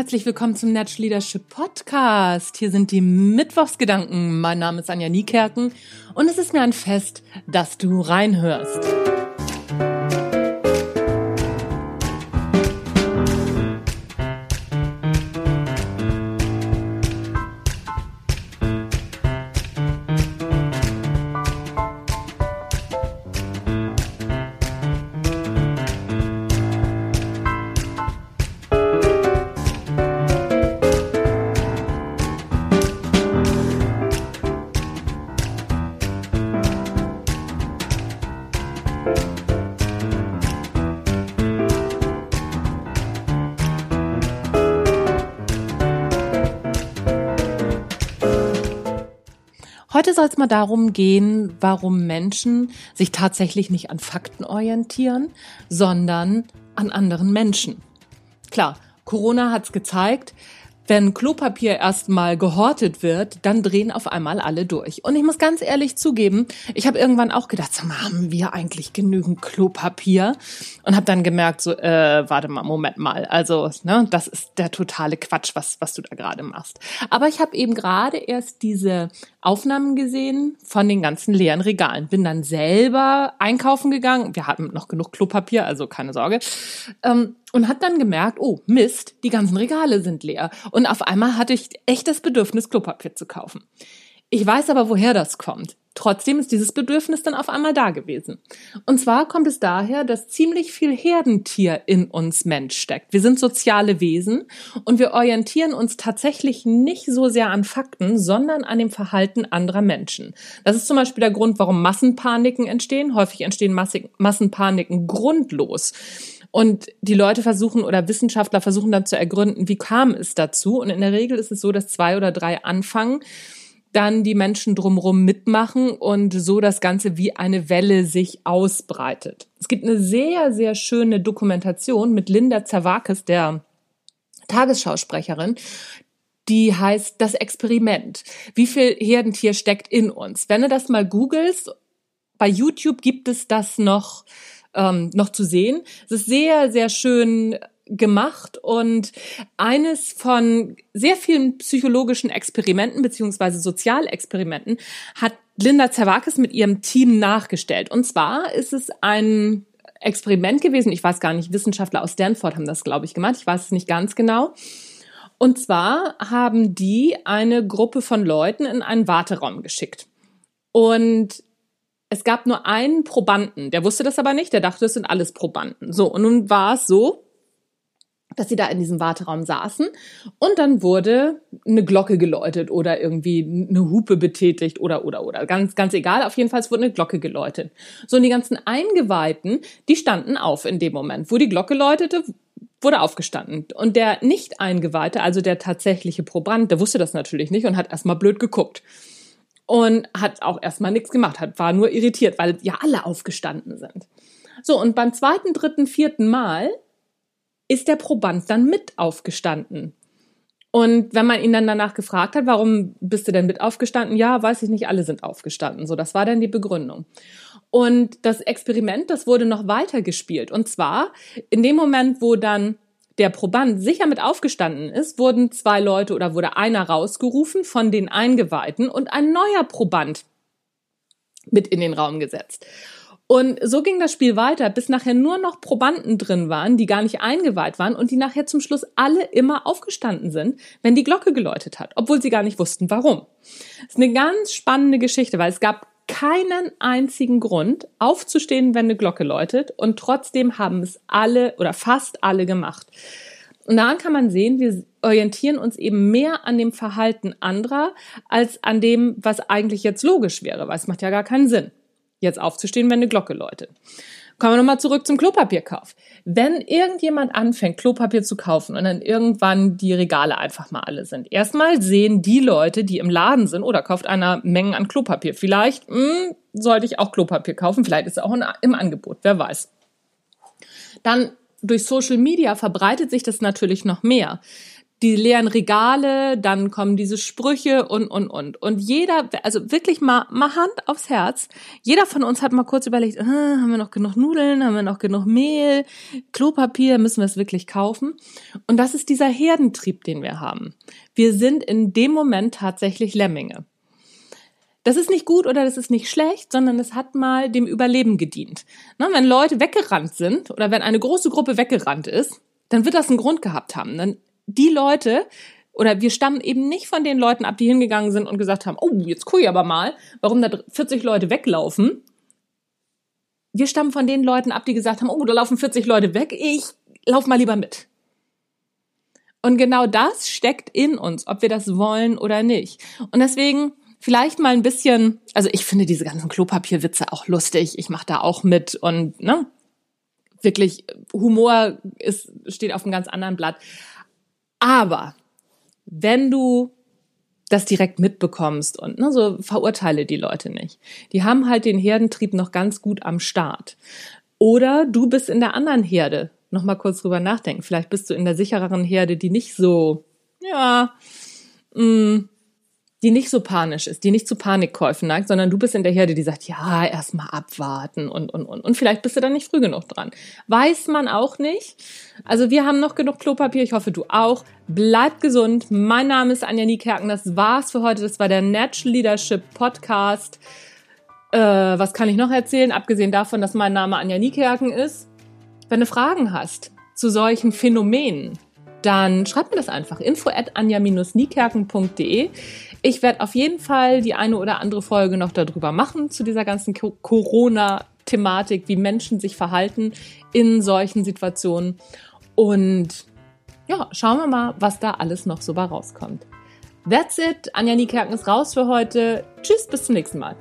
herzlich willkommen zum Natural Leadership Podcast. Hier sind die Mittwochsgedanken. Mein Name ist Anja Niekerken und es ist mir ein Fest, dass du reinhörst. Heute soll es mal darum gehen, warum Menschen sich tatsächlich nicht an Fakten orientieren, sondern an anderen Menschen. Klar, Corona hat's gezeigt, wenn Klopapier erstmal gehortet wird, dann drehen auf einmal alle durch. Und ich muss ganz ehrlich zugeben, ich habe irgendwann auch gedacht, so, haben wir eigentlich genügend Klopapier? Und habe dann gemerkt, so, äh, warte mal, Moment mal, also, ne, das ist der totale Quatsch, was, was du da gerade machst. Aber ich habe eben gerade erst diese Aufnahmen gesehen von den ganzen leeren Regalen. Bin dann selber einkaufen gegangen. Wir hatten noch genug Klopapier, also keine Sorge. Ähm, und hat dann gemerkt, oh Mist, die ganzen Regale sind leer. Und auf einmal hatte ich echt das Bedürfnis, Klopapier zu kaufen. Ich weiß aber, woher das kommt. Trotzdem ist dieses Bedürfnis dann auf einmal da gewesen. Und zwar kommt es daher, dass ziemlich viel Herdentier in uns Mensch steckt. Wir sind soziale Wesen und wir orientieren uns tatsächlich nicht so sehr an Fakten, sondern an dem Verhalten anderer Menschen. Das ist zum Beispiel der Grund, warum Massenpaniken entstehen. Häufig entstehen Massenpaniken grundlos. Und die Leute versuchen oder Wissenschaftler versuchen dann zu ergründen, wie kam es dazu? Und in der Regel ist es so, dass zwei oder drei anfangen, dann die Menschen drumherum mitmachen und so das Ganze wie eine Welle sich ausbreitet. Es gibt eine sehr, sehr schöne Dokumentation mit Linda Zerwakis, der Tagesschausprecherin, die heißt Das Experiment. Wie viel Herdentier steckt in uns? Wenn du das mal googelst, bei YouTube gibt es das noch ähm, noch zu sehen. Es ist sehr, sehr schön gemacht und eines von sehr vielen psychologischen Experimenten beziehungsweise Sozialexperimenten hat Linda Zerwakis mit ihrem Team nachgestellt. Und zwar ist es ein Experiment gewesen, ich weiß gar nicht, Wissenschaftler aus Stanford haben das, glaube ich, gemacht, ich weiß es nicht ganz genau. Und zwar haben die eine Gruppe von Leuten in einen Warteraum geschickt. Und es gab nur einen Probanden, der wusste das aber nicht, der dachte, es sind alles Probanden. So, und nun war es so, dass sie da in diesem Warteraum saßen. Und dann wurde eine Glocke geläutet oder irgendwie eine Hupe betätigt oder oder oder. Ganz ganz egal. Auf jeden Fall wurde eine Glocke geläutet. So und die ganzen Eingeweihten die standen auf in dem Moment. Wo die Glocke läutete wurde aufgestanden. Und der nicht Eingeweihte also der tatsächliche Proband der wusste das natürlich nicht und hat erstmal blöd geguckt. Und hat auch erstmal nichts gemacht, hat, war nur irritiert, weil ja alle aufgestanden sind. So, und beim zweiten, dritten, vierten Mal ist der Proband dann mit aufgestanden. Und wenn man ihn dann danach gefragt hat, warum bist du denn mit aufgestanden? Ja, weiß ich nicht, alle sind aufgestanden. So, das war dann die Begründung. Und das Experiment, das wurde noch weiter gespielt. Und zwar in dem Moment, wo dann der Proband sicher mit aufgestanden ist, wurden zwei Leute oder wurde einer rausgerufen von den Eingeweihten und ein neuer Proband mit in den Raum gesetzt. Und so ging das Spiel weiter, bis nachher nur noch Probanden drin waren, die gar nicht eingeweiht waren und die nachher zum Schluss alle immer aufgestanden sind, wenn die Glocke geläutet hat, obwohl sie gar nicht wussten, warum. Das ist eine ganz spannende Geschichte, weil es gab keinen einzigen Grund, aufzustehen, wenn eine Glocke läutet. Und trotzdem haben es alle oder fast alle gemacht. Und daran kann man sehen, wir orientieren uns eben mehr an dem Verhalten anderer als an dem, was eigentlich jetzt logisch wäre, weil es macht ja gar keinen Sinn, jetzt aufzustehen, wenn eine Glocke läutet. Kommen wir nochmal zurück zum Klopapierkauf. Wenn irgendjemand anfängt, Klopapier zu kaufen und dann irgendwann die Regale einfach mal alle sind, erstmal sehen die Leute, die im Laden sind, oder kauft einer Mengen an Klopapier. Vielleicht mh, hm, sollte ich auch Klopapier kaufen, vielleicht ist es auch im Angebot, wer weiß. Dann durch Social Media verbreitet sich das natürlich noch mehr. Die leeren Regale, dann kommen diese Sprüche und, und, und. Und jeder, also wirklich mal, mal Hand aufs Herz. Jeder von uns hat mal kurz überlegt, äh, haben wir noch genug Nudeln, haben wir noch genug Mehl, Klopapier, müssen wir es wirklich kaufen? Und das ist dieser Herdentrieb, den wir haben. Wir sind in dem Moment tatsächlich Lemminge. Das ist nicht gut oder das ist nicht schlecht, sondern es hat mal dem Überleben gedient. Na, wenn Leute weggerannt sind oder wenn eine große Gruppe weggerannt ist, dann wird das einen Grund gehabt haben. Dann die Leute, oder wir stammen eben nicht von den Leuten ab, die hingegangen sind und gesagt haben, oh, jetzt gucke ich aber mal, warum da 40 Leute weglaufen. Wir stammen von den Leuten ab, die gesagt haben, oh, da laufen 40 Leute weg, ich lauf mal lieber mit. Und genau das steckt in uns, ob wir das wollen oder nicht. Und deswegen vielleicht mal ein bisschen, also ich finde diese ganzen Klopapierwitze auch lustig. Ich mache da auch mit und ne, wirklich Humor ist steht auf einem ganz anderen Blatt. Aber wenn du das direkt mitbekommst und ne, so verurteile die Leute nicht. Die haben halt den Herdentrieb noch ganz gut am Start. Oder du bist in der anderen Herde. Noch mal kurz drüber nachdenken. Vielleicht bist du in der sichereren Herde, die nicht so, ja, mh, mm, die nicht so panisch ist, die nicht zu Panikkäufen neigt, sondern du bist in der Herde, die sagt, ja, erstmal abwarten und, und, und. Und vielleicht bist du dann nicht früh genug dran. Weiß man auch nicht. Also wir haben noch genug Klopapier. Ich hoffe, du auch. Bleib gesund. Mein Name ist Anja Niekerken. Das war's für heute. Das war der Natural Leadership Podcast. Äh, was kann ich noch erzählen? Abgesehen davon, dass mein Name Anja Niekerken ist. Wenn du Fragen hast zu solchen Phänomenen, dann schreib mir das einfach. info at anja-niekerken.de. Ich werde auf jeden Fall die eine oder andere Folge noch darüber machen, zu dieser ganzen Corona-Thematik, wie Menschen sich verhalten in solchen Situationen. Und ja, schauen wir mal, was da alles noch so bei rauskommt. That's it. Anja Niekerken ist raus für heute. Tschüss, bis zum nächsten Mal.